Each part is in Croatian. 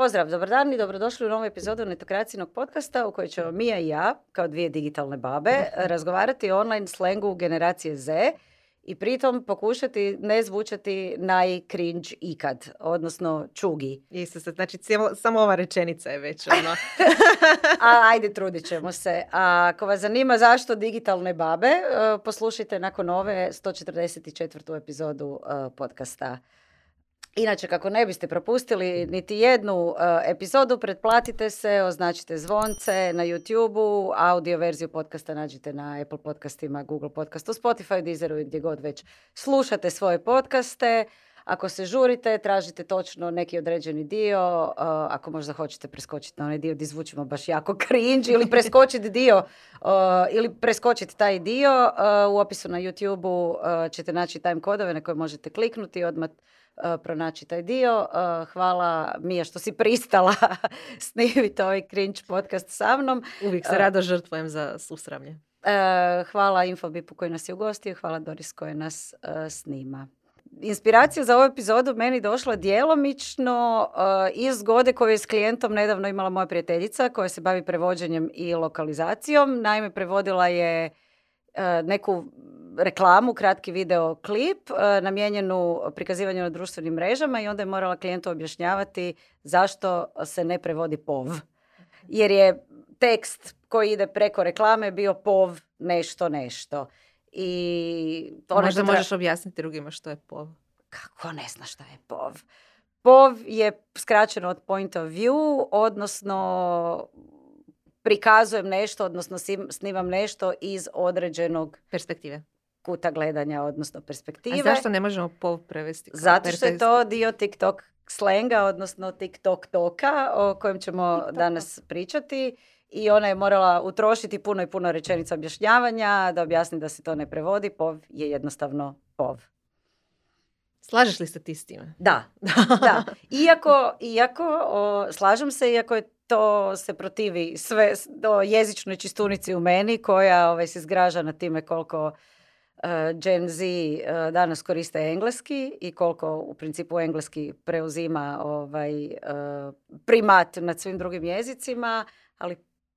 Pozdrav, dobar dan i dobrodošli u novu epizodu Netokracijnog podcasta u kojoj ćemo Mija i ja, kao dvije digitalne babe, razgovarati o online slengu generacije Z i pritom pokušati ne zvučati najcringe ikad, odnosno čugi. Isto se, znači cijelo, samo ova rečenica je već ono. A ajde, trudit ćemo se. A ako vas zanima zašto digitalne babe, e, poslušajte nakon ove 144. epizodu e, podcasta. Inače, kako ne biste propustili niti jednu e, epizodu, pretplatite se, označite zvonce na YouTube-u, audio verziju podcasta nađite na Apple podcastima, Google podcastu, Spotify, Deezeru i gdje god već slušate svoje podcaste. Ako se žurite, tražite točno neki određeni dio, uh, ako možda hoćete preskočiti na onaj dio gdje zvučimo baš jako cringe ili preskočiti dio uh, ili preskočiti taj dio, uh, u opisu na YouTube-u ćete naći time kodove na koje možete kliknuti odmah pronaći taj dio. Hvala Mija što si pristala snimiti ovaj cringe podcast sa mnom. Uvijek se rado žrtvujem za susramlje. Hvala Infobipu koji nas je ugostio, hvala Doris koja nas snima inspiracija za ovu epizodu meni došla djelomično iz zgode koju je s klijentom nedavno imala moja prijateljica koja se bavi prevođenjem i lokalizacijom. Naime, prevodila je neku reklamu, kratki video klip uh, namijenjenu prikazivanju na društvenim mrežama i onda je morala klijentu objašnjavati zašto se ne prevodi POV. Jer je tekst koji ide preko reklame bio POV nešto nešto. I to Možda možeš objasniti drugima što je POV. Kako ne zna što je POV? POV je skraćeno od point of view, odnosno prikazujem nešto, odnosno snimam nešto iz određenog perspektive kuta gledanja, odnosno perspektive. A zašto ne možemo POV prevesti? Zato što je to dio TikTok slenga, odnosno TikTok toka, o kojem ćemo danas pričati i ona je morala utrošiti puno i puno rečenica objašnjavanja da objasni da se to ne prevodi. POV je jednostavno POV. Slažeš li se ti s time? Da, da. Iako, iako slažem se, iako je to se protivi sve do jezičnoj čistunici u meni koja ovaj, se zgraža na time koliko Gen Z uh, danas koriste engleski i koliko u principu engleski preuzima ovaj, uh, primat nad svim drugim jezicima, ali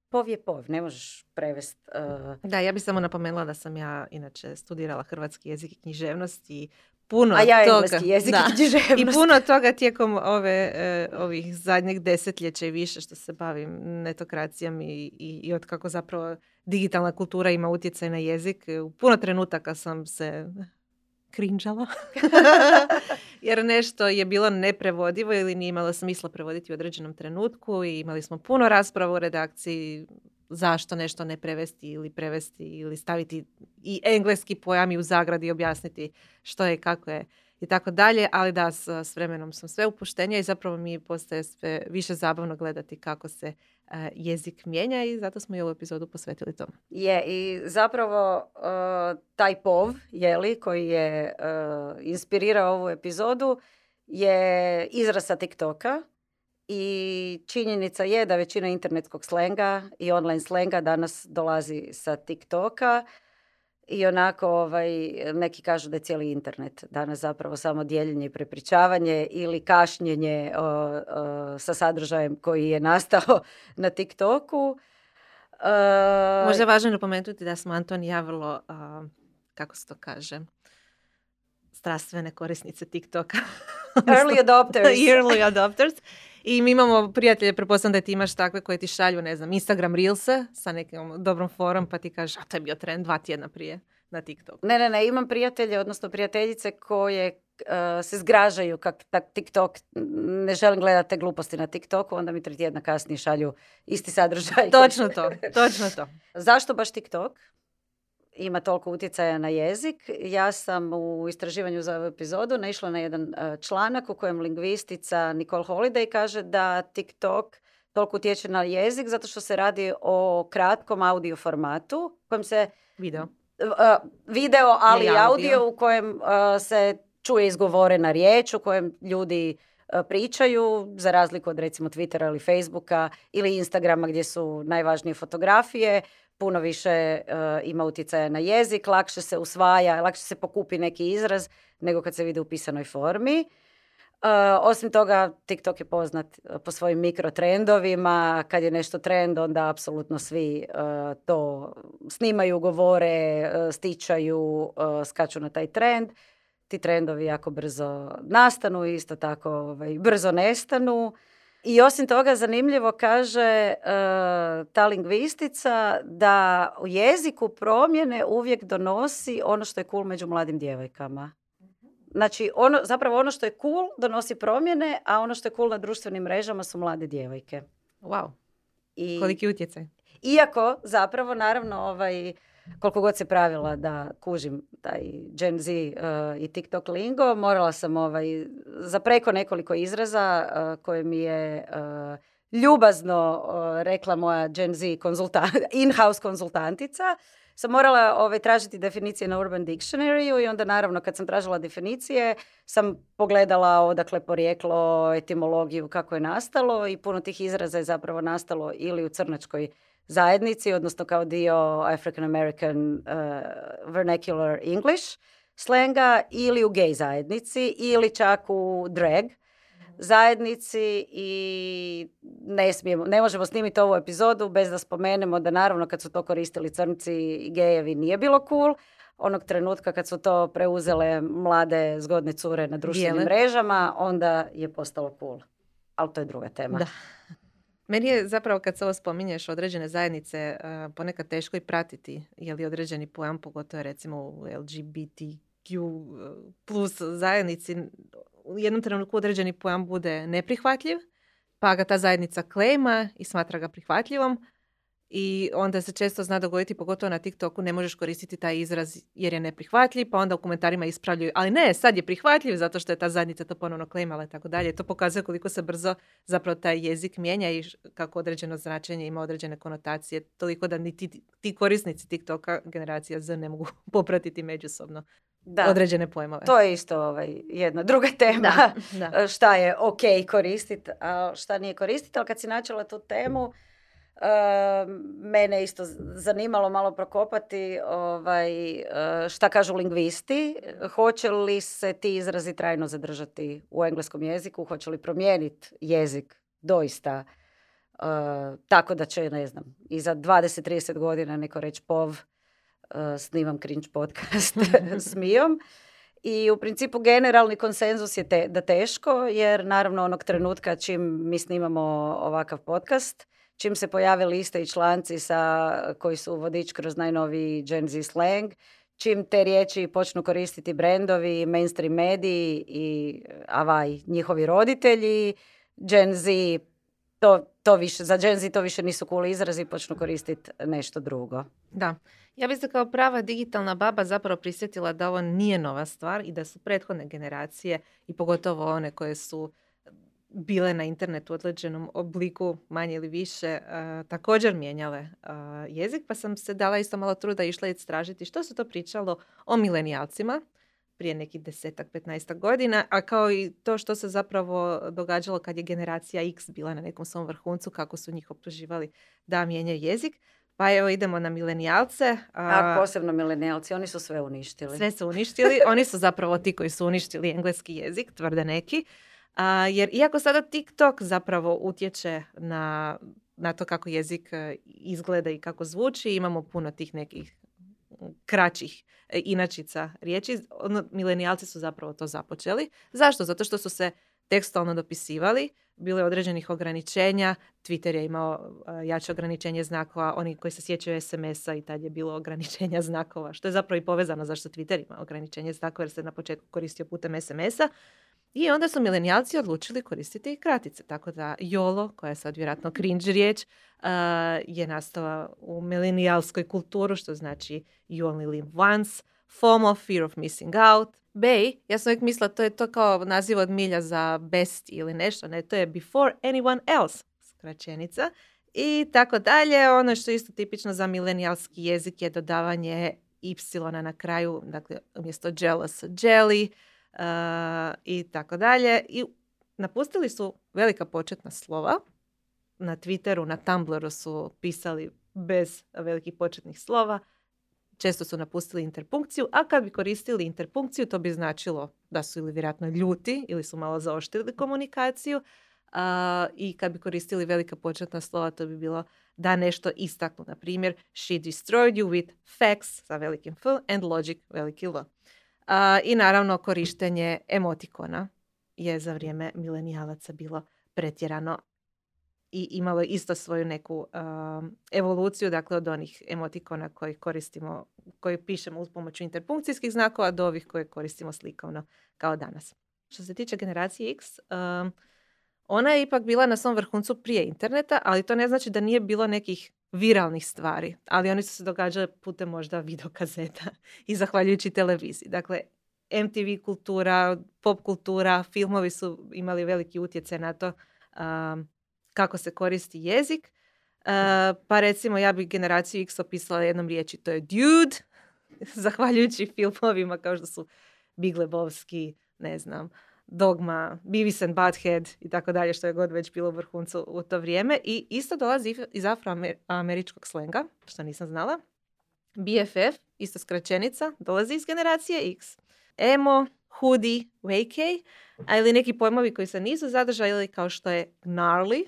pov je pov, ne možeš prevest. Uh... Da, ja bih samo napomenula da sam ja inače studirala hrvatski jezik i književnost i puno A ja toga, jezik i književnost. I puno toga tijekom ove, e, ovih zadnjih desetljeća i više što se bavim netokracijom i, i, i od kako zapravo digitalna kultura ima utjecaj na jezik. U puno trenutaka sam se krinđala. Jer nešto je bilo neprevodivo ili nije imalo smisla prevoditi u određenom trenutku i imali smo puno rasprava u redakciji zašto nešto ne prevesti ili prevesti ili staviti i engleski pojam i u zagradi objasniti što je kako je i tako dalje, ali da s, vremenom sam sve upuštenja i zapravo mi postaje sve više zabavno gledati kako se E, jezik mijenja i zato smo i ovu epizodu posvetili tomu. Je, i zapravo uh, taj pov, jeli, koji je uh, inspirirao ovu epizodu, je izraz sa TikToka i činjenica je da većina internetskog slenga i online slenga danas dolazi sa TikToka i onako ovaj, neki kažu da je cijeli internet danas zapravo samo dijeljenje i prepričavanje ili kašnjenje sa sadržajem koji je nastao na TikToku. Uh, Možda je važno napomenuti da smo Anton i ja vrlo, kako se to kaže, strastvene korisnice TikToka. Early adopters. Early adopters. I mi imamo prijatelje, prepostavljam da ti imaš takve koje ti šalju, ne znam, Instagram Reelse sa nekim dobrom forum, pa ti kažeš, a to je bio trend dva tjedna prije na TikTok. Ne, ne, ne, imam prijatelje, odnosno prijateljice koje uh, se zgražaju kak tak TikTok, ne želim gledati te gluposti na TikToku, onda mi tri tjedna kasnije šalju isti sadržaj. Točno to, točno to. Zašto baš TikTok? Ima toliko utjecaja na jezik. Ja sam u istraživanju za ovu epizodu naišla na jedan e, članak u kojem lingvistica Nicole Holiday kaže da TikTok toliko utječe na jezik zato što se radi o kratkom audio formatu kojem se... Video. Uh, video, ali audio. audio u kojem uh, se čuje izgovorena riječ, u kojem ljudi pričaju, za razliku od recimo Twittera ili Facebooka ili Instagrama gdje su najvažnije fotografije puno više uh, ima utjecaja na jezik, lakše se usvaja, lakše se pokupi neki izraz nego kad se vidi u pisanoj formi. osim toga, TikTok je poznat po svojim mikrotrendovima. Kad je nešto trend, onda apsolutno svi to snimaju, govore, stičaju, skaču na taj trend. Ti trendovi jako brzo nastanu, isto tako ovaj, brzo nestanu. I osim toga zanimljivo kaže ta lingvistica da u jeziku promjene uvijek donosi ono što je cool među mladim djevojkama. Znači, ono, zapravo ono što je cool donosi promjene, a ono što je cool na društvenim mrežama su mlade djevojke. Wow. I, Koliki utjecaj. Iako, zapravo, naravno, ovaj, koliko god se pravila da kužim taj Gen Z uh, i TikTok lingo, morala sam ovaj, za preko nekoliko izraza uh, koje mi je uh, ljubazno rekla moja Gen Z in-house konzultantica, sam morala ovaj, tražiti definicije na Urban Dictionary i onda naravno kad sam tražila definicije sam pogledala odakle porijeklo, etimologiju, kako je nastalo i puno tih izraza je zapravo nastalo ili u crnačkoj zajednici, odnosno kao dio African American uh, vernacular English slenga ili u gay zajednici ili čak u drag zajednici i ne smijemo, ne možemo snimiti ovu epizodu bez da spomenemo da naravno kad su to koristili crnci i gejevi nije bilo cool. Onog trenutka kad su to preuzele mlade zgodne cure na društvenim mrežama, onda je postalo cool. Ali to je druga tema. Da. Meni je zapravo kad se ovo spominješ određene zajednice ponekad teško i pratiti je li određeni pojam, pogotovo recimo u LGBTQ plus zajednici u jednom trenutku određeni pojam bude neprihvatljiv, pa ga ta zajednica klejma i smatra ga prihvatljivom i onda se često zna dogoditi, pogotovo na TikToku, ne možeš koristiti taj izraz jer je neprihvatljiv, pa onda u komentarima ispravljaju, ali ne, sad je prihvatljiv zato što je ta zajednica to ponovno klejmala i tako dalje. To pokazuje koliko se brzo zapravo taj jezik mijenja i kako određeno značenje ima određene konotacije, toliko da ni ti, ti korisnici TikToka generacija Z ne mogu popratiti međusobno da. određene pojmove. To je isto ovaj, jedna druga tema. Da, šta je ok koristiti, a šta nije koristiti. Ali kad si načela tu temu, mene isto zanimalo malo prokopati ovaj, uh, šta kažu lingvisti. Hoće li se ti izrazi trajno zadržati u engleskom jeziku? Hoće li promijeniti jezik doista? Uh, tako da će, ne znam, i za 20-30 godina neko reći pov, Eh, snimam cringe podcast s Mijom. I u principu generalni konsenzus je te, da teško, jer naravno onog trenutka čim mi snimamo ovakav podcast, čim se pojave liste i članci sa, koji su vodič kroz najnoviji Gen Z slang, čim te riječi počnu koristiti brendovi, mainstream mediji i avaj, njihovi roditelji, Gen Z, to, to više, za Gen Z to više nisu cool izrazi, počnu koristiti nešto drugo. Da. Ja bih se kao prava digitalna baba zapravo prisjetila da ovo nije nova stvar i da su prethodne generacije i pogotovo one koje su bile na internetu u određenom obliku, manje ili više, također mijenjale jezik, pa sam se dala isto malo truda išla istražiti što se to pričalo o milenijalcima prije nekih desetak, petnaestak godina, a kao i to što se zapravo događalo kad je generacija X bila na nekom svom vrhuncu, kako su njih optuživali da mijenjaju jezik. Pa evo idemo na milenijalce. A, posebno milenijalci, oni su sve uništili. Sve su uništili, oni su zapravo ti koji su uništili engleski jezik, tvrde neki. A, jer iako sada TikTok zapravo utječe na, na to kako jezik e, izgleda i kako zvuči, imamo puno tih nekih kraćih e, inačica riječi. Ono, milenijalci su zapravo to započeli. Zašto? Zato što su se tekstualno dopisivali, bilo je određenih ograničenja, Twitter je imao jače ograničenje znakova, oni koji se sjećaju SMS-a i tad je bilo ograničenja znakova, što je zapravo i povezano zašto Twitter ima ograničenje znakova jer se na početku koristio putem SMS-a. I onda su milenijalci odlučili koristiti i kratice, tako da YOLO, koja je sad vjerojatno cringe riječ, je nastala u milenijalskoj kulturu, što znači you only live once, FOMO, fear of missing out, Bay, ja sam uvijek mislila to je to kao naziv od milja za best ili nešto, ne, to je before anyone else, skraćenica. I tako dalje, ono što je isto tipično za milenijalski jezik je dodavanje y na kraju, dakle umjesto jealous, jelly uh, i tako dalje. I napustili su velika početna slova. Na Twitteru, na Tumblru su pisali bez velikih početnih slova često su napustili interpunkciju, a kad bi koristili interpunkciju to bi značilo da su ili vjerojatno ljuti ili su malo zaoštrili komunikaciju a, i kad bi koristili velika početna slova to bi bilo da nešto istaknu. Na primjer, she destroyed you with facts sa velikim F and logic veliki L. A, I naravno korištenje emotikona je za vrijeme milenijalaca bilo pretjerano i imalo isto svoju neku evoluciju, dakle od onih emotikona koji koristimo, koji pišemo uz pomoću interpunkcijskih znakova do ovih koje koristimo slikovno kao danas. Što se tiče generacije X, ona je ipak bila na svom vrhuncu prije interneta, ali to ne znači da nije bilo nekih viralnih stvari, ali oni su se događali putem možda videokazeta i zahvaljujući televiziji. Dakle, MTV kultura, pop kultura, filmovi su imali veliki utjecaj na to um, kako se koristi jezik. Uh, pa recimo ja bih generaciju X opisala jednom riječi, to je dude, zahvaljujući filmovima kao što su Big Lebowski, ne znam, Dogma, Beavis and Butthead i tako dalje, što je god već bilo u vrhuncu u to vrijeme. I isto dolazi iz afroameričkog slenga, što nisam znala. BFF, isto skraćenica, dolazi iz generacije X. Emo, hoodie, a ili neki pojmovi koji se nisu zadržali kao što je gnarly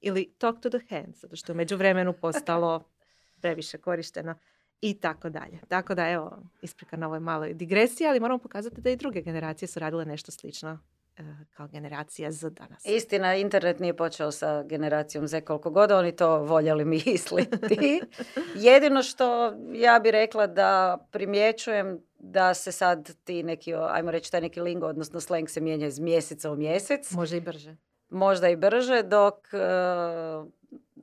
ili talk to the hands, zato što je među vremenu postalo previše korišteno i tako dalje. Tako da evo, isprika na ovoj maloj digresiji, ali moramo pokazati da i druge generacije su radile nešto slično e, kao generacija Z danas. Istina, internet nije počeo sa generacijom Z koliko god oni to voljeli misliti. Jedino što ja bi rekla da primjećujem da se sad ti neki, ajmo reći taj neki lingo, odnosno slang se mijenja iz mjeseca u mjesec. Može i brže. Možda i brže, dok e,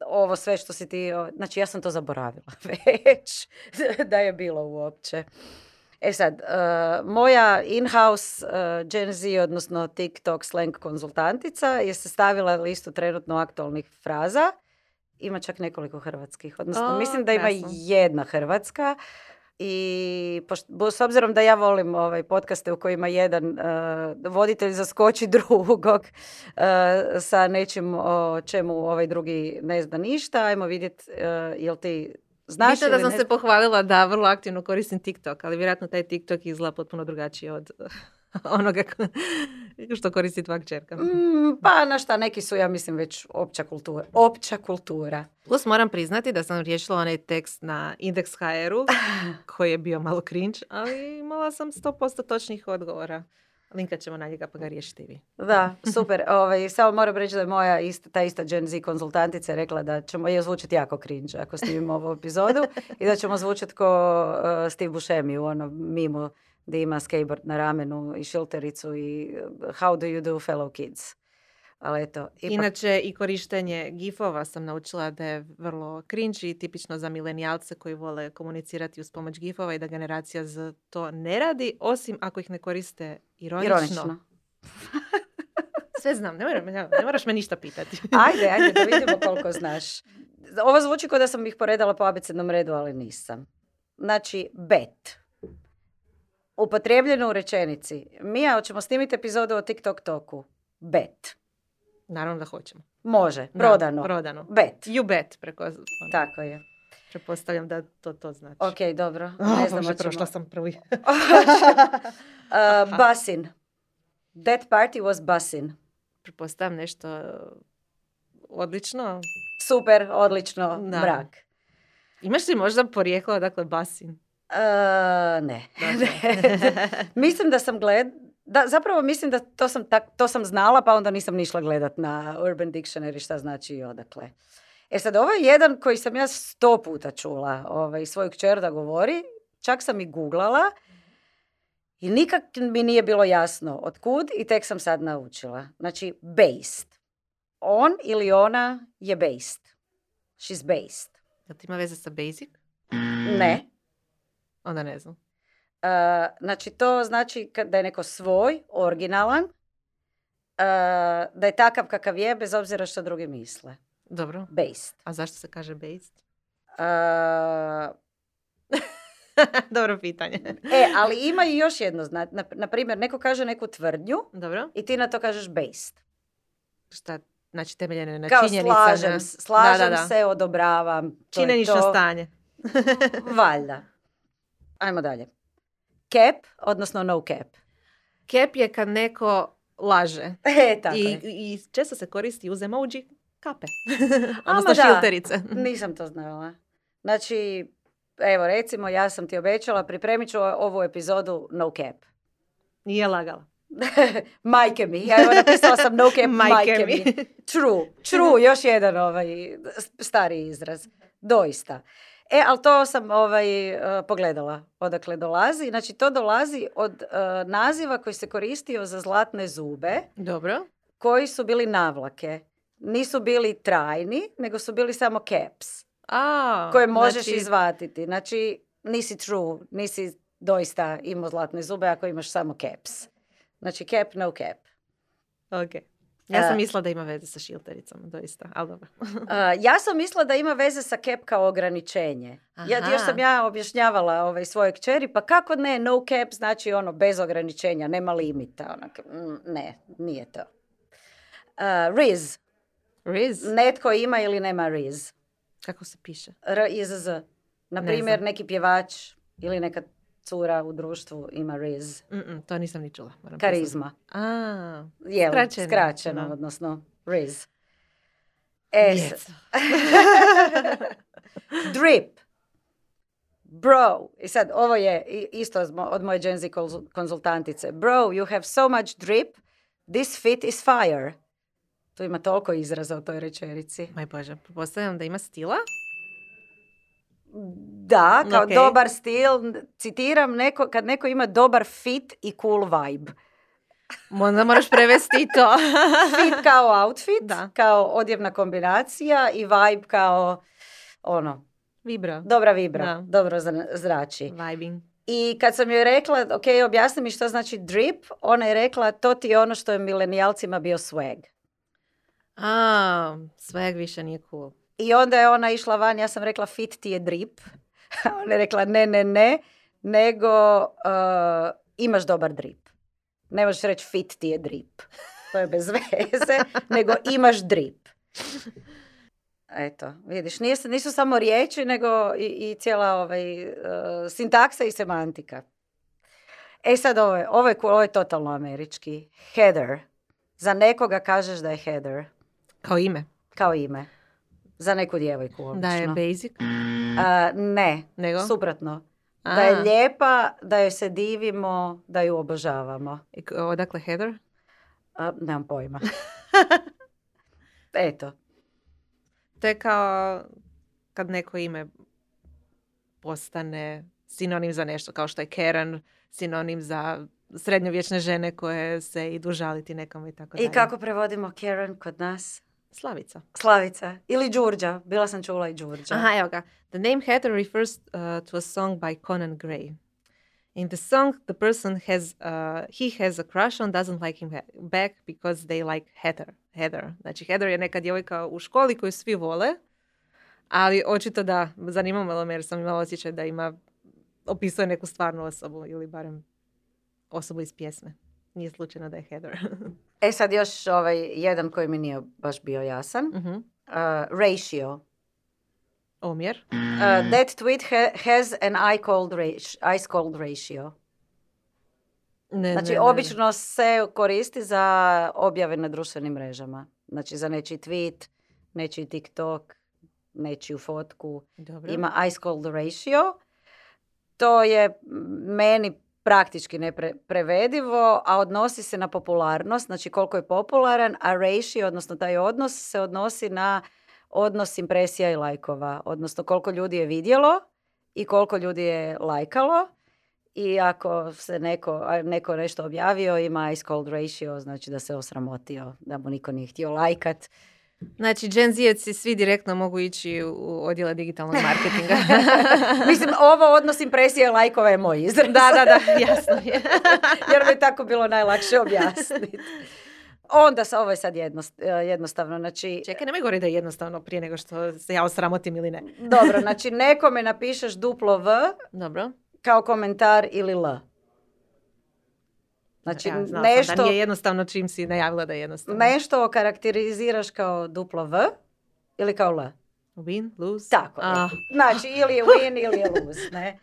ovo sve što si ti, znači ja sam to zaboravila već da je bilo uopće. E sad, uh, moja in-house uh, Gen Z, odnosno TikTok slang konzultantica je sastavila listu trenutno aktualnih fraza. Ima čak nekoliko hrvatskih. Odnosno, mislim da ima jedna hrvatska. I s obzirom da ja volim ovaj podcaste u kojima jedan uh, voditelj zaskoči drugog uh, sa nečim o čemu ovaj drugi ne zna ništa, ajmo vidjeti uh, jel ti Znaš da sam se pohvalila da vrlo aktivno koristim TikTok, ali vjerojatno taj TikTok izgleda potpuno drugačije od onoga što koristi tvoja čerka. Mm, pa na šta, neki su, ja mislim, već opća kultura. Opća kultura. Plus moram priznati da sam riješila onaj tekst na Index HR-u, koji je bio malo cringe, ali imala sam 100% točnih odgovora. Linkat ćemo na njega pa ga riješiti vi. Da, super. Ovaj, samo moram reći da je moja ista, ta ista Gen Z konzultantica rekla da ćemo je zvučiti jako cringe ako snimimo ovu epizodu i da ćemo zvučati ko uh, Steve Buscemi u onom mimu gdje ima skateboard na ramenu i šiltericu i uh, how do you do fellow kids. Ali eto, ipak... Inače i korištenje gifova sam naučila da je vrlo cringe i tipično za milenijalce koji vole komunicirati uz pomoć gifova i da generacija za to ne radi, osim ako ih ne koriste ironično. ironično. Sve znam, ne, moram, ne moraš me ništa pitati. ajde, ajde, da vidimo koliko znaš. Ovo zvuči kao da sam ih poredala po abecednom redu, ali nisam. Znači, bet upotrijebljeno u rečenici. Mija, hoćemo snimiti epizodu o TikTok toku. Bet. Naravno da hoćemo. Može, prodano. Da, prodano. Bet. You bet. Preko, ono, Tako je. Prepostavljam da to to znači. Ok, dobro. Ne znam, Bože, prošla sam prvi. uh, basin. That party was basin. Prepostavljam nešto odlično. Super, odlično, da. brak. Imaš li možda porijeklo, dakle, basin? Uh, ne. mislim da sam gled... Da, zapravo mislim da to sam, tak, to sam znala, pa onda nisam nišla gledat na Urban Dictionary šta znači i odakle. E sad, ovo je jedan koji sam ja sto puta čula ovaj, svoju kćer da govori. Čak sam i googlala i nikak mi nije bilo jasno otkud i tek sam sad naučila. Znači, based. On ili ona je based. She's based. Da ti ima veze sa basic? Ne. Onda ne znam. Uh, znači to znači da je neko svoj, originalan, uh, da je takav kakav je, bez obzira što drugi misle. Dobro. Based. A zašto se kaže based? Uh, Dobro pitanje. e, ali ima i još jedno. Na, na primjer, neko kaže neku tvrdnju Dobro. i ti na to kažeš based. Šta? Znači temeljene na Kao činjenica. slažem, slažem da, da, da. se, odobravam. Činjenično stanje. Valjda. Ajmo dalje. Cap, odnosno no cap. Cap je kad neko laže. E, tako I, je. I često se koristi uz emoji kape. Ama Odnosno da. šilterice. Nisam to znala. Znači, evo recimo, ja sam ti obećala, pripremit ću ovu epizodu no cap. Nije lagala. majke mi. Ja evo napisala sam no cap, majke, Majke mi. mi. True, true, još jedan ovaj stari izraz. Doista. E, ali to sam ovaj, eh, pogledala odakle dolazi. Znači, to dolazi od eh, naziva koji se koristio za zlatne zube, Dobro. koji su bili navlake. Nisu bili trajni, nego su bili samo caps, A, koje možeš znači, izvatiti. Znači, nisi true, nisi doista imao zlatne zube ako imaš samo caps. Znači, cap, no cap. Ok. Ja sam E. mislila da ima veze sa šiltericom, doista, ali dobro. A, ja sam mislila da ima veze sa cap kao ograničenje. Ja, još sam ja objašnjavala ovaj, svojoj kćeri, pa kako ne, no cap znači ono bez ograničenja, nema limita. Onak, mm, ne, nije to. Uh, Riz, Riz? netko ima ili nema Riz. Kako se piše? R i z. Na primjer, neki pjevač ili neka cura u društvu ima Riz. Mm-mm, to nisam ni čula. Moram Karizma. A, Je Skraćeno, skraćeno, odnosno Riz. E, s-. Drip. Bro. I sad, ovo je isto od mo- od moje Gen Z konzul- konzultantice. Bro, you have so much drip. This fit is fire. Tu ima toliko izraza u toj rečenici. Maj Bože, pretpostavljam da ima stila. Da, kao Ok. dobar stil. Citiram, neko, kad neko ima dobar fit i cool vibe. Onda moraš prevesti to. Fit kao outfit, Da. kao odjevna kombinacija i vibe kao ono, Vibra. dobra vibra, Da. dobro zra- zrači. Vibing. I kad sam joj rekla, ok, objasni mi što znači drip, ona je rekla, to ti je ono što je milenijalcima bio swag. A, swag više nije cool. I onda je ona išla van, ja sam rekla, fit ti je drip. ona je rekla, ne, ne, ne, nego uh, imaš dobar drip. Ne možeš reći fit ti je drip. To je bez veze, nego imaš drip. Eto, vidiš, nije, nisu samo riječi, nego i, i cijela ovaj, uh, sintaksa i semantika. E sad, ovo je, ovo je, ovo je totalno američki. Heather. Za nekoga kažeš da je Heather, Kao ime. kao ime. Za neku djevojku, obično. Da je basic. A, ne, Nego? suprotno. Da A. je lijepa, da joj se divimo, da ju obožavamo. I Odakle Heather? A, nemam pojma. Eto. To je kao kad neko ime postane sinonim za nešto, kao što je Karen sinonim za srednjovječne žene koje se idu žaliti nekome i tako I dalje. kako prevodimo Karen kod nas? Slavica. Slavica. Ili Đurđa. Bila sam čula i Đurđa. Aha, evo ga. The name Heather refers uh, to a song by Conan Gray. In the song, the person has, uh, he has a crush on, doesn't like him back because they like Heather. Heather. Znači, Heather je neka djevojka u školi koju svi vole, ali očito da, zanimalo me jer sam imala osjećaj da ima, opisuje neku stvarnu osobu ili barem osobu iz pjesme. Nije slučajno da je Heather. E sad još ovaj jedan koji mi nije baš bio jasan. Mhm. Uh, ratio. Omjer. Uh, that tweet ha- has an ice cold, ra- ice cold ratio. Ne, Znači, ne, ne, ne. obično se koristi za objave na društvenim mrežama. Znači, za nečiji tweet, nečiji TikTok, nečiju fotku. Dobro. Ima ice cold ratio. To je meni praktički neprevedivo, a odnosi se na popularnost, znači koliko je popularan, a ratio, odnosno taj odnos, se odnosi na odnos impresija i lajkova, odnosno koliko ljudi je vidjelo i koliko ljudi je lajkalo. I ako se neko, neko nešto objavio, ima ice cold ratio, znači da se osramotio, da mu niko nije htio lajkat. Znači, Gen svi direktno mogu ići u odjele digitalnog marketinga. Mislim, ovo odnos impresija i lajkova je moj izraz. da, da, da, jasno je. jer je tako bilo najlakše objasniti. Onda se, ovo je sad jednost, e, jednostavno, znači, Čekaj, nemoj govoriti da je jednostavno prije nego što se ja osramotim ili ne. dobro, znači nekome napišeš duplo V Dobro. kao komentar ili L. Znači, ja, znala sam nešto, da nije jednostavno čim si najavila da je jednostavno. nešto okarakteriziraš kao duplo V ili kao L. Win, lose. Tako. Ah, Znači, ili je win ili je lose, ne?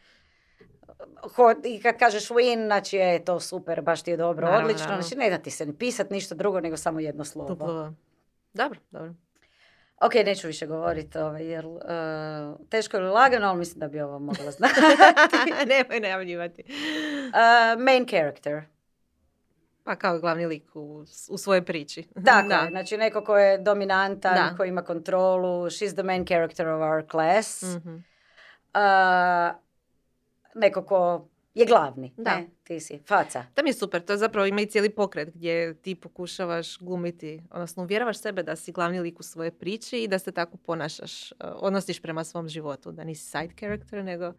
ho- i kad kažeš win, znači je to super, baš ti je dobro, Naravno, odlično. naravno. Znači ne da ti se ni pisat ništa drugo nego samo jedno slovo. Duplo. Dobro, dobro. Ok, neću više govoriti, ovaj, jer uh, teško je lagano, ali mislim da bi ovo mogla znati. Nemoj najavljivati. Uh, main character. Pa kao glavni lik u, u svojoj priči. Tako da. je, znači neko ko je dominantan, Da. ko ima kontrolu, she's the main character of our class. Mhm. Uh, neko ko je glavni, Da. ne, ti si, faca. To mi je super, to zapravo ima i cijeli pokret gdje ti pokušavaš glumiti, odnosno uvjeravaš sebe da si glavni lik u svojoj priči i da se tako ponašaš, uh, odnosiš prema svom životu, da nisi side character, nego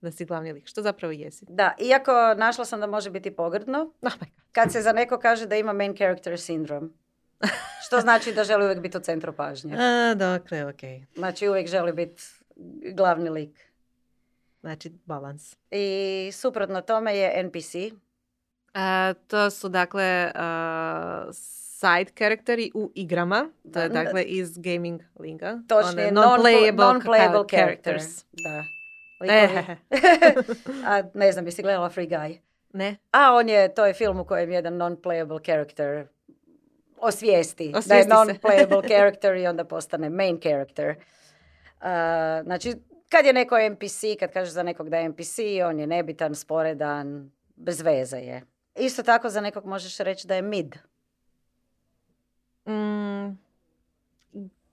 da si glavni lik, što zapravo jesi. Da, iako našla sam da može biti pogrdno, Oh kad se za neko kaže da ima main character syndrome. Što znači da želi uvijek biti u centru pažnje. A, dakle, ok. Znači uvijek želi biti glavni lik. Znači, balans. I suprotno tome je NPC. A, to su dakle a, side karakteri u igrama. To je Da. dakle iz gaming linga. Točnije, One non-playable, non-playable ca- characters. Da. E. A ne znam, jesi gledala Free Guy? ne, A on je, to je film u kojem jedan non-playable character osvijesti, da je non-playable character i onda postane main character. Uh, znači, kad je neko NPC, kad kažeš za nekog da je NPC, on je nebitan, sporedan, bez veze je. Isto tako za nekog možeš reći da je mid. Mm,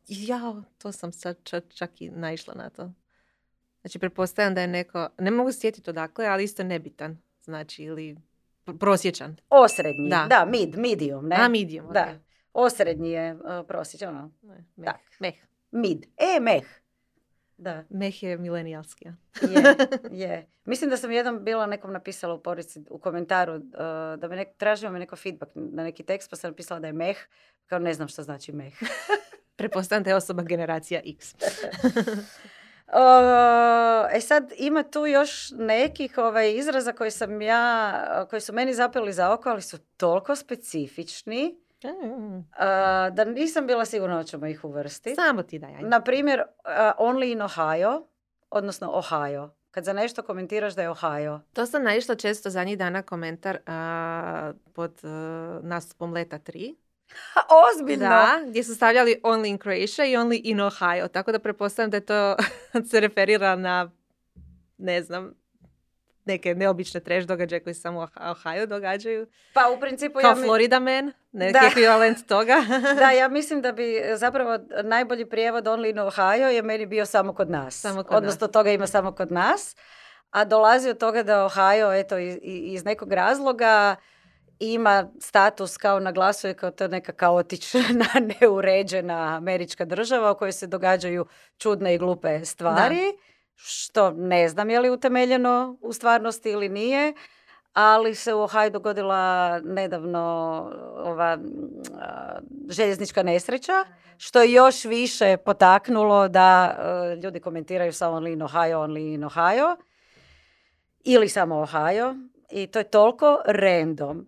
ja, to sam sad čak, čak i naišla na to. Znači, pretpostavljam da je neko, ne mogu sjetiti odakle, ali isto nebitan. Znači, ili pr- prosječan. Osrednji, da, Da. mid, medium, ne? A, medium, Da, ok. osrednji je uh, prosječan, ono, meh, Tak. meh. mid. E, meh. Da. Meh je milenijalski. ja. Je, je. Mislim da sam jednom bila nekom napisala u poruci, u komentaru, uh, da me nek, tražio me neko feedback na neki tekst, pa sam napisala da je meh, kao ne znam što znači meh. Pretpostavljam da je osoba generacija X. E sad, ima tu još nekih ovaj, izraza koji sam ja, koji su meni zapeli za oko, ali su toliko specifični, Mm, uh, da nisam bila sigurna da ćemo ih uvrstiti. Samo ti daj. Na primjer, only in Ohio, odnosno Ohio. Kad za nešto komentiraš da je Ohio. To sam naišla često zadnjih dana komentar a, pod a, nastupom Leta 3. Ozbiljno? Da, gdje su stavljali only in Croatia i only in Ohio. Tako da pretpostavljam da je to se referira na, ne znam, neke neobične trash događaje koji se samo u Ohio događaju. Pa u principu Kao ja, mi- Florida Man, neki ekvivalent toga. da, ja mislim da bi zapravo najbolji prijevod only in Ohio je meni bio samo kod nas. Samo kod Odnosno toga ima samo kod nas. A dolazi od toga da Ohio, eto, iz, iz nekog razloga ima status kao naglasuje kao to neka kaotična, neuređena američka država u kojoj se događaju čudne i glupe stvari, što ne znam je li utemeljeno u stvarnosti ili nije, ali se u Ohio dogodila nedavno ova a, željeznička nesreća, što je još više potaknulo da e, ljudi komentiraju samo only in Ohio, only in Ohio ili samo Ohio i to je toliko random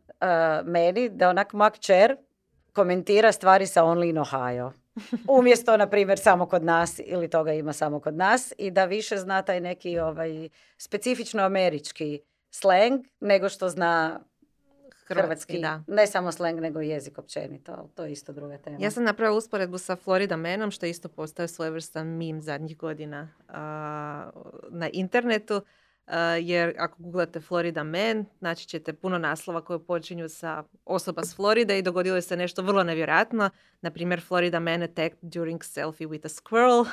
meni da onak moja kćer komentira stvari sa only in Ohio. Umjesto, na primjer, samo kod nas ili toga ima samo kod nas i da više zna taj neki ovaj, specifično američki sleng nego što zna hrvatski. da. Ne samo sleng, nego i jezik općenito, ali to je isto druga tema. Ja sam napravila usporedbu sa Florida Manom, što je isto postao svojevrstan mim zadnjih godina a, na internetu. A, jer ako googlate Florida Man, naći ćete puno naslova koje počinju sa osoba s Floride i dogodilo se nešto vrlo nevjerojatno. Na primjer, Florida Man attacked during selfie with a squirrel.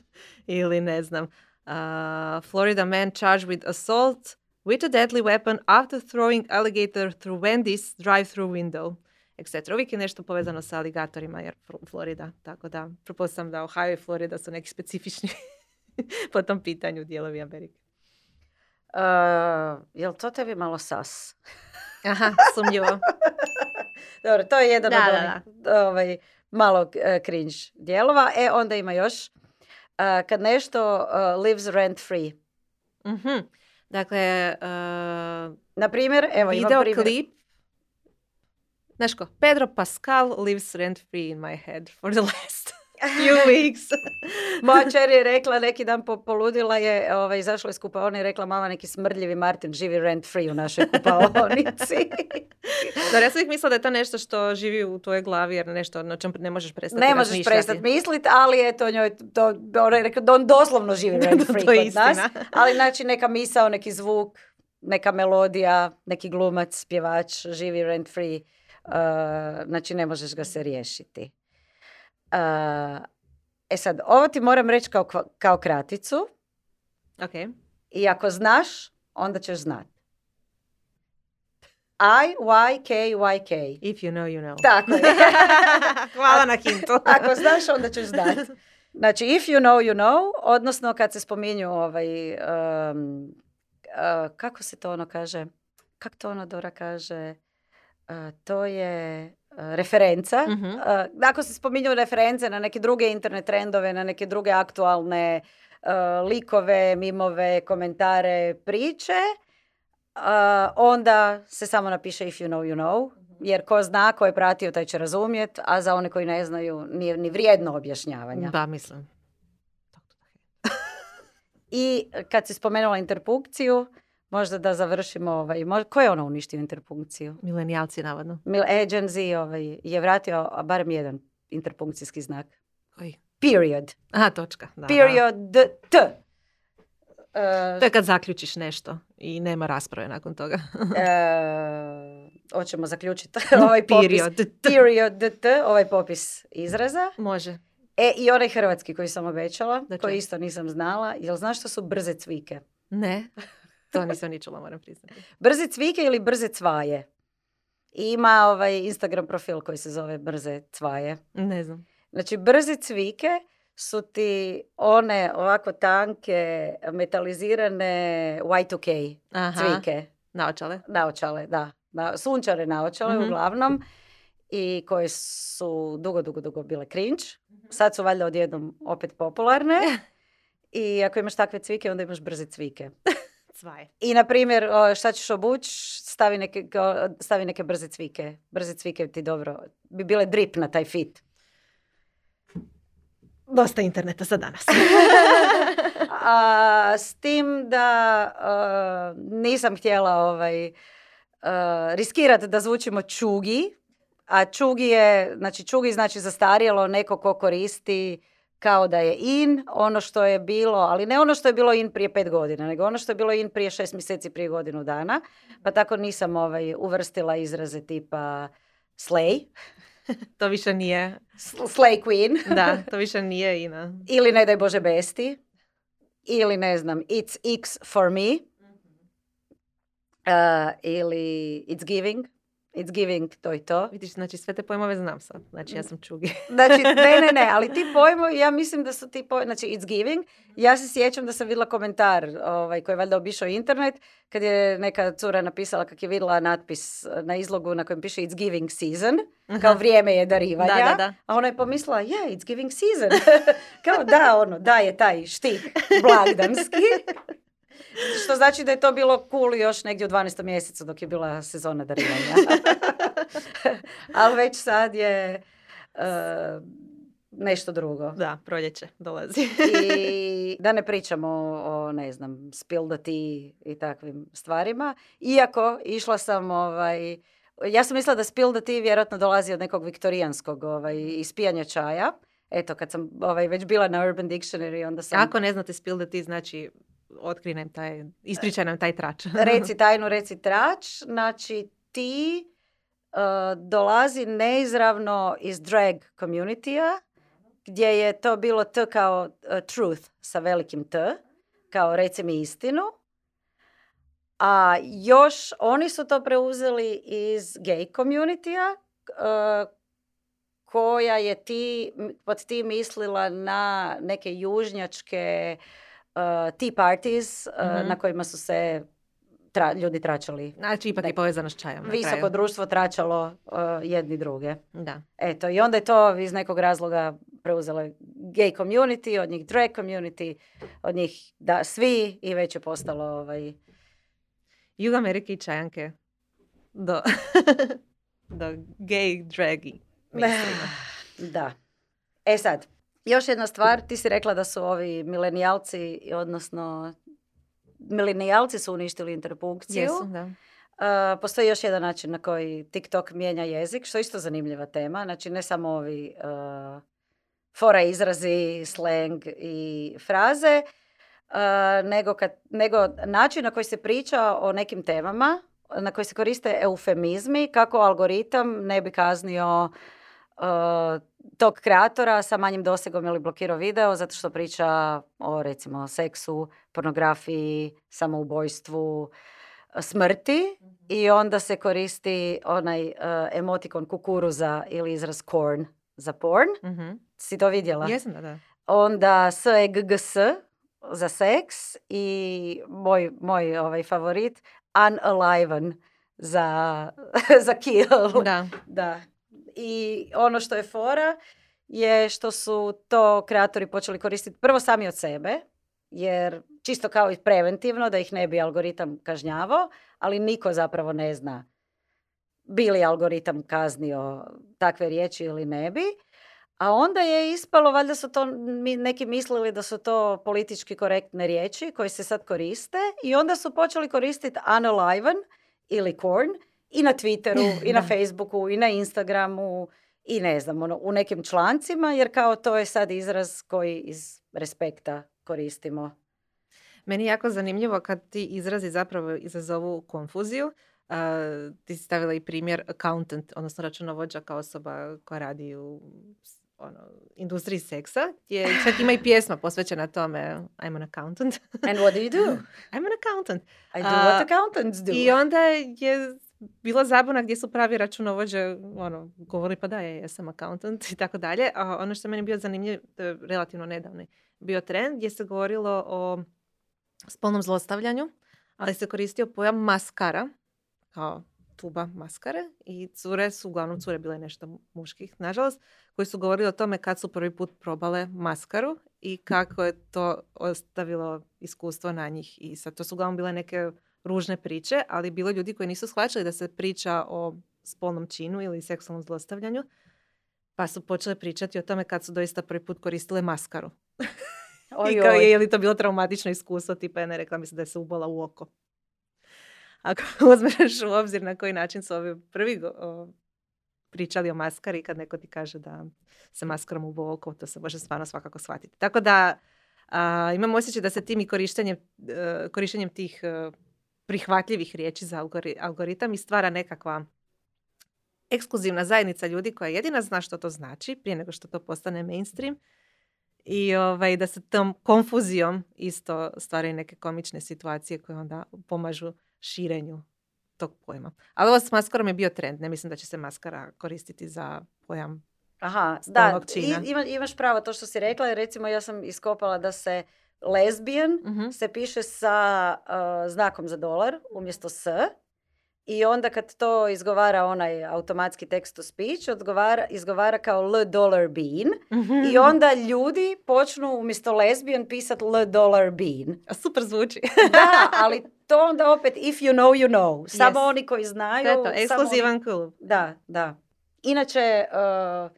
Ili ne znam, a, Florida Man charged with assault with a deadly weapon after throwing alligator through Wendy's drive-through window etc. Uvijek je nešto povezano sa aligatorima jer Fl- Florida, tako da pretpostavljam da Ohio i Florida su neki specifični po tom pitanju dijelovi Amerike. Uh, jel to tebi malo sas? Aha, sumnjivo. Dobro, to je jedan Da, od da, onih ovaj, malo uh, cringe dijelova. E, onda ima još. Uh, kad nešto uh, lives rent free. Mhm. Dakle, uh, Na primjer, evo imam primjer. klip. Znaš ko? Pedro Pascal lives rent free in my head for the last. Few weeks. Moja čer je rekla, neki dan po, poludila je, ovaj, izašla iz kupaone i rekla, mama, neki smrdljivi Martin živi rent free u našoj kupaonici. Dobro, ja sam uvijek mislila da je to nešto što živi u tvojoj glavi, jer nešto na čem ne možeš prestati ne možeš prestati misliti, ali eto njoj, to, ona je rekla da on doslovno živi rent free To je kod nas. istina. Ali znači neka misao, neki zvuk, neka melodija, neki glumac, pjevač, živi rent free. Uh, znači ne možeš ga se riješiti. Uh, e sad, ovo ti moram reći kao, kao kraticu Ok. i ako znaš, onda ćeš znat. I, Y, K, Y, K. If you know, you know. Tako je. Hvala na hintu. Ako znaš, onda ćeš znat. Znači, if you know, you know, odnosno kad se spominju ovaj, um, uh, kako se to ono kaže, kako to ono Dora kaže, Uh, to je referenca. Mhm. Uh, ako se spominju reference na neke druge internet trendove, na neke druge aktualne uh, likove, mimove, komentare, priče, uh, onda se samo napiše if you know, you know. Jer ko zna, ko je pratio, taj će razumjet, a za one koji ne znaju, nije ni vrijedno objašnjavanja. Da, mislim. I kad si spomenula interpunkciju, možda da završimo, ovaj, mo- ko je ono uništio interpunkciju? Milenijalci, navodno. Mil e, Gen Z ovaj, je vratio barem jedan interpunkcijski znak. Koji? Period. Aha, točka. Da, da. Period T. E, To je kad zaključiš nešto i nema rasprave nakon toga. e, hoćemo zaključiti ovaj popis. Period. Period T, ovaj popis izraza. Može. E, i onaj hrvatski koji sam obećala, Da koji isto nisam znala. Jel znaš što su brze cvike? Ne. To nisam ni čula, moram priznati. Brze cvike ili brze cvaje? Ima ovaj Instagram profil koji se zove Brze cvaje. Ne znam. Znači, brze cvike su ti one ovako tanke, metalizirane Y2K Aha. cvike. Naočale. Naočale, da. Na, sunčare naočale Mhm. uglavnom. I koje su dugo, dugo, dugo bile cringe. Sad su valjda odjednom opet popularne. I ako imaš takve cvike, onda imaš brze cvike. Cvaj. I, na primjer, šta ćeš obući, stavi neke, stavi neke brze cvike. Brze cvike ti dobro, bi bile drip na taj fit. Dosta interneta za danas. A, s tim da a, nisam htjela ovaj, a, riskirati da zvučimo čugi, a čugi je, znači čugi znači zastarjelo neko ko koristi kao da je in, ono što je bilo, ali ne ono što je bilo in prije pet godina, nego ono što je bilo in prije šest mjeseci, prije godinu dana. Pa tako nisam ovaj, uvrstila izraze tipa slay, to više nije, sl- slay queen, da, to više nije ina. ili ne daj Bože besti, ili ne znam, it's X for me, uh, ili it's giving, it's giving to i to. Vidiš, znači sve te pojmove znam sad. Znači ja sam čugi. Znači, ne, ne, ne, ali ti pojmovi, ja mislim da su ti pojmovi, znači it's giving. Ja se sjećam da sam vidjela komentar ovaj, koji je valjda obišao internet, kad je neka cura napisala kak je vidjela natpis na izlogu na kojem piše it's giving season, kao vrijeme je darivanja. Da, da, da. A ona je pomislila, yeah, it's giving season. kao da, ono, da je taj štik blagdanski. Što znači da je to bilo cool još negdje u 12. mjesecu dok je bila sezona darivanja. Ali već sad je e, nešto drugo. Da, proljeće dolazi. I da ne pričamo o, o, ne znam, spill the tea i takvim stvarima. Iako išla sam, ovaj, ja sam mislila da spill the tea vjerojatno dolazi od nekog viktorijanskog ovaj, ispijanja čaja. Eto, kad sam ovaj, već bila na Urban Dictionary, onda sam... Ako ne znate spill the tea, znači otkri nam taj, ispričaj nam taj trač. reci tajnu, reci trač. Znači, ti uh, dolazi neizravno iz drag community gdje je to bilo T kao uh, truth sa velikim T, kao reci mi istinu. A još oni su to preuzeli iz gay community koja je ti, pod ti mislila na neke južnjačke uh, tea parties uh, Mhm. na kojima su se tra- ljudi tračali. Znači ipak je povezano s čajom. na Visoko kraju. društvo tračalo uh, jedni druge. Da. Eto, i onda je to iz nekog razloga preuzelo gay community, od njih drag community, od njih da, svi i već je postalo ovaj, Jug Amerike i čajanke do, do gay dragi. mainstreama. Da. E sad, Još jedna stvar, ti si rekla da su ovi milenijalci, odnosno milenijalci su uništili interpunkciju. Jesu, da. Uh, postoji još jedan način na koji TikTok mijenja jezik, što je isto zanimljiva tema. Znači, ne samo ovi uh, fora izrazi, slang i fraze, uh, nego, kad, nego način na koji se priča o nekim temama, na koji se koriste eufemizmi, kako algoritam ne bi kaznio uh, tog kreatora sa manjim dosegom ili blokirao video zato što priča o recimo seksu, pornografiji, samoubojstvu, smrti i onda se koristi onaj uh, emotikon kukuruza ili izraz corn za porn. Mhm. Si to vidjela? Jesam, da, da. Onda S E G G S za seks i moj, moj ovaj favorit unaliven za, za kill. Da. Da. I ono što je fora je što su to kreatori počeli koristiti prvo sami od sebe, jer čisto kao i preventivno da ih ne bi algoritam kažnjavao, ali niko zapravo ne zna bi li algoritam kaznio takve riječi ili ne bi. A onda je ispalo, valjda su to mi- neki mislili da su to politički korektne riječi koje se sad koriste i onda su počeli koristiti unaliven ili corn i na Twitteru, i na. Facebooku, i na Instagramu, i ne znam, ono, u nekim člancima, jer kao to je sad izraz koji iz respekta koristimo. Meni je jako zanimljivo kad ti izrazi zapravo izazovu konfuziju. A, ti si stavila i primjer accountant, odnosno računovođa kao osoba koja radi u ono, industriji seksa, gdje čak ima i pjesma posvećena tome I'm an accountant. And what do you do? I'm an accountant. I do what accountants do. I onda je bila zabuna gdje su pravi računovođe ono, govorili pa da, ja jesam accountant i tako dalje. A ono što je meni bio zanimljivo, to je relativno nedavni bio trend gdje se govorilo o spolnom zlostavljanju, ali se koristio pojam maskara kao tuba maskare i cure su, uglavnom cure bile nešto muških, nažalost, koji su govorili o tome kad su prvi put probale maskaru i kako je to ostavilo iskustvo na njih. I sad to su uglavnom bile neke ružne priče, ali bilo ljudi koji nisu shvaćali da se priča o spolnom činu ili seksualnom zlostavljanju, pa su počele pričati o tome kad su doista prvi put koristile maskaru. Oj, I kao oj. je, li to bilo traumatično iskustvo, tipa je rekla mi se da je se ubola u oko. Ako uzmeš u obzir na koji način su ovi prvi o, pričali o maskari, kad neko ti kaže da se maskarom ubo u oko, to se može stvarno svakako shvatiti. Tako da a, imam osjećaj da se tim i korištenjem, e, korištenjem tih e, prihvatljivih riječi za algori- algoritam i stvara nekakva ekskluzivna zajednica ljudi koja jedina zna što to znači prije nego što to postane mainstream i ovaj, da se tom konfuzijom isto stvaraju neke komične situacije koje onda pomažu širenju tog pojma. Ali ovo s maskarom je bio trend. Ne mislim da će se maskara koristiti za pojam. Aha, da, i- ima- imaš pravo to što si rekla. Recimo ja sam iskopala da se lesbian Mhm. se piše sa uh, znakom za dolar umjesto s. I onda kad to izgovara onaj automatski text to speech, odgovara, izgovara kao L dollar bean. I onda ljudi počnu umjesto lesbian pisat L dollar bean. A Super zvuči. Da, ali to onda opet if you know, you know. Samo Yes. oni koji znaju. to je to, samo oni- ekskluzivan klub. Da, da. Inače, uh,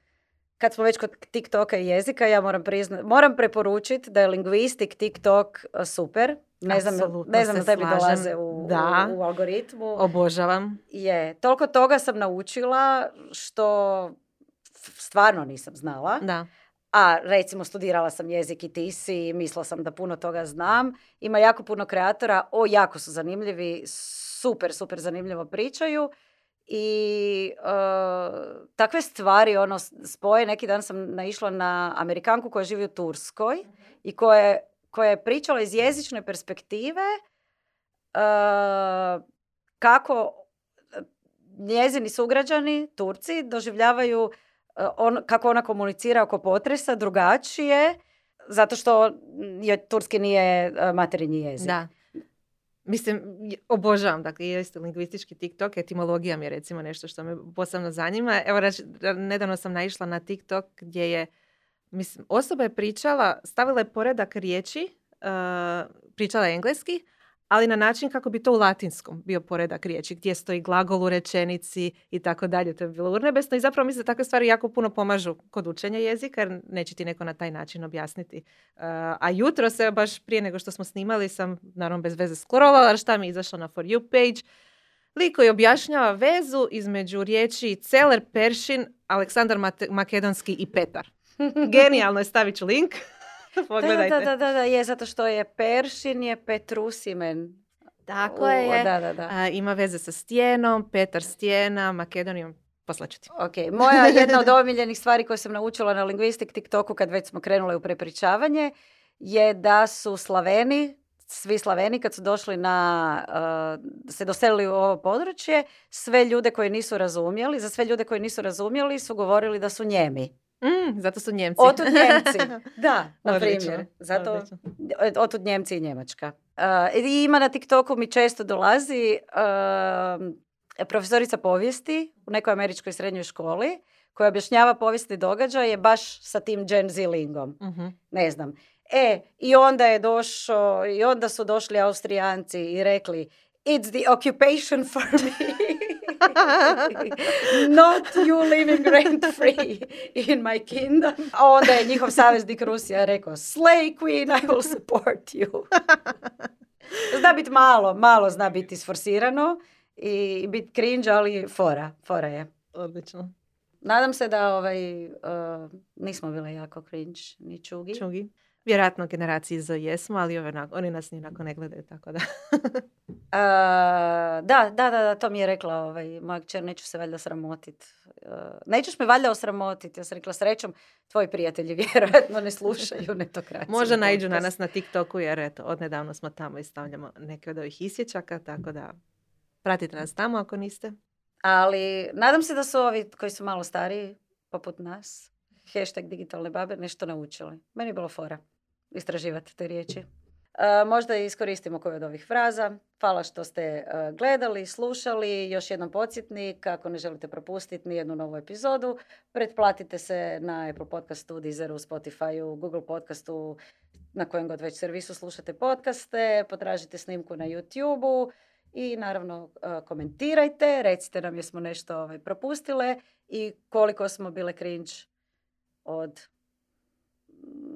kad smo već kod TikToka i jezika, ja moram priznat, moram preporučiti da je lingvistik TikTok uh, super. Ne znam, ne znam da tebi slažem. dolaze u, Da. u, u algoritmu. Obožavam. Je, toliko toga sam naučila što stvarno nisam znala. Da. A recimo studirala sam jezik i ti si mislila sam da puno toga znam. Ima jako puno kreatora, o jako su zanimljivi, super, super zanimljivo pričaju. I e, takve stvari ono spoje, neki dan sam naišla na Amerikanku koja živi u Turskoj i koja je, koja je pričala iz jezične perspektive e, kako e, njezini sugrađani, Turci, doživljavaju e, on, kako ona komunicira oko potresa drugačije, zato što je turski nije materinji jezik. Da. Mislim, obožavam, dakle, jeste lingvistički TikTok, etimologija mi je recimo nešto što me posebno zanima. Evo, nedavno sam naišla na TikTok gdje je, mislim, osoba je pričala, stavila je poredak riječi, pričala je engleski, ali na način kako bi to u latinskom bio poredak riječi, gdje stoji glagol u rečenici i tako dalje. To je bilo urnebesno i zapravo mislim da takve stvari jako puno pomažu kod učenja jezika, jer neće ti neko na taj način objasniti. Uh, a jutro se baš prije nego što smo snimali sam, naravno bez veze, sklorovala, šta mi je izašlo na For You page, Lik koji objašnjava vezu između riječi Celer, Peršin, Aleksandar Makedonski i Petar. Genijalno je, stavit ću link. Pogledajte. Da, da, da, da, je zato što je Peršin je Petrusimen. Tako je. Da, da, da. A, ima veze sa stjenom, Petar stjena, Makedonijom. Poslaću ti. Ok, moja jedna od omiljenih stvari koje sam naučila na Linguistic TikToku kad već smo krenule u prepričavanje je da su Slaveni, svi Slaveni kad su došli na, uh, se doselili u ovo područje, sve ljude koji nisu razumjeli, za sve ljude koji nisu razumjeli su govorili da su njemi. Mm, zato su Njemci. Otud Njemci, da, na primjer. Zato otud Njemci i Njemačka. Uh, I ima na TikToku mi često dolazi uh, profesorica povijesti u nekoj američkoj srednjoj školi koja objašnjava povijesni događaje baš sa tim Gen Z lingom. uh Ne znam. E, i onda je došao, i onda su došli Austrijanci i rekli It's the occupation for me. Not you living rent free in my kingdom. A onda je njihov saveznik Rusija rekao Slay queen, I will support you. zna biti malo, malo zna biti isforsirano i biti cringe, ali fora, fora je. Odlično. Nadam se da ovaj, uh, nismo bile jako cringe, ni čugi. Čugi. Vjerojatno generaciji za jesmo, ali oni nas ni ne gledaju, tako da. da, da, da, to mi je rekla ovaj, moja kćer, neću se valjda sramotit. Uh, nećeš me valjda osramotit. Ja sam rekla, srećom, tvoji prijatelji vjerojatno ne slušaju netokraciju. Možda naiđu na nas na TikToku, jer eto, odnedavno smo tamo i stavljamo neke od ovih isječaka, tako da pratite nas tamo ako niste. Ali nadam se da su ovi koji su malo stariji, poput nas, hashtag digitalne babe, nešto naučili. Meni je bilo fora istraživati te riječi. Uh, možda iskoristimo koju od ovih fraza. Hvala što ste uh, gledali, slušali. Još jednom podsjetnik, ako ne želite propustiti ni jednu novu epizodu, pretplatite se na Apple podcastu, Deezeru, Spotifyu, Google podcastu, na kojem god već servisu slušate podcaste, potražite snimku na YouTubeu i naravno uh, komentirajte, recite nam jesmo nešto ovaj, propustile i koliko smo bile cringe od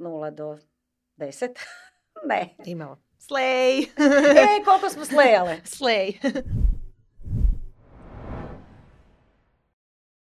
0 do Deset? ne. Imao. Slej! e, koliko smo slejale? Slej.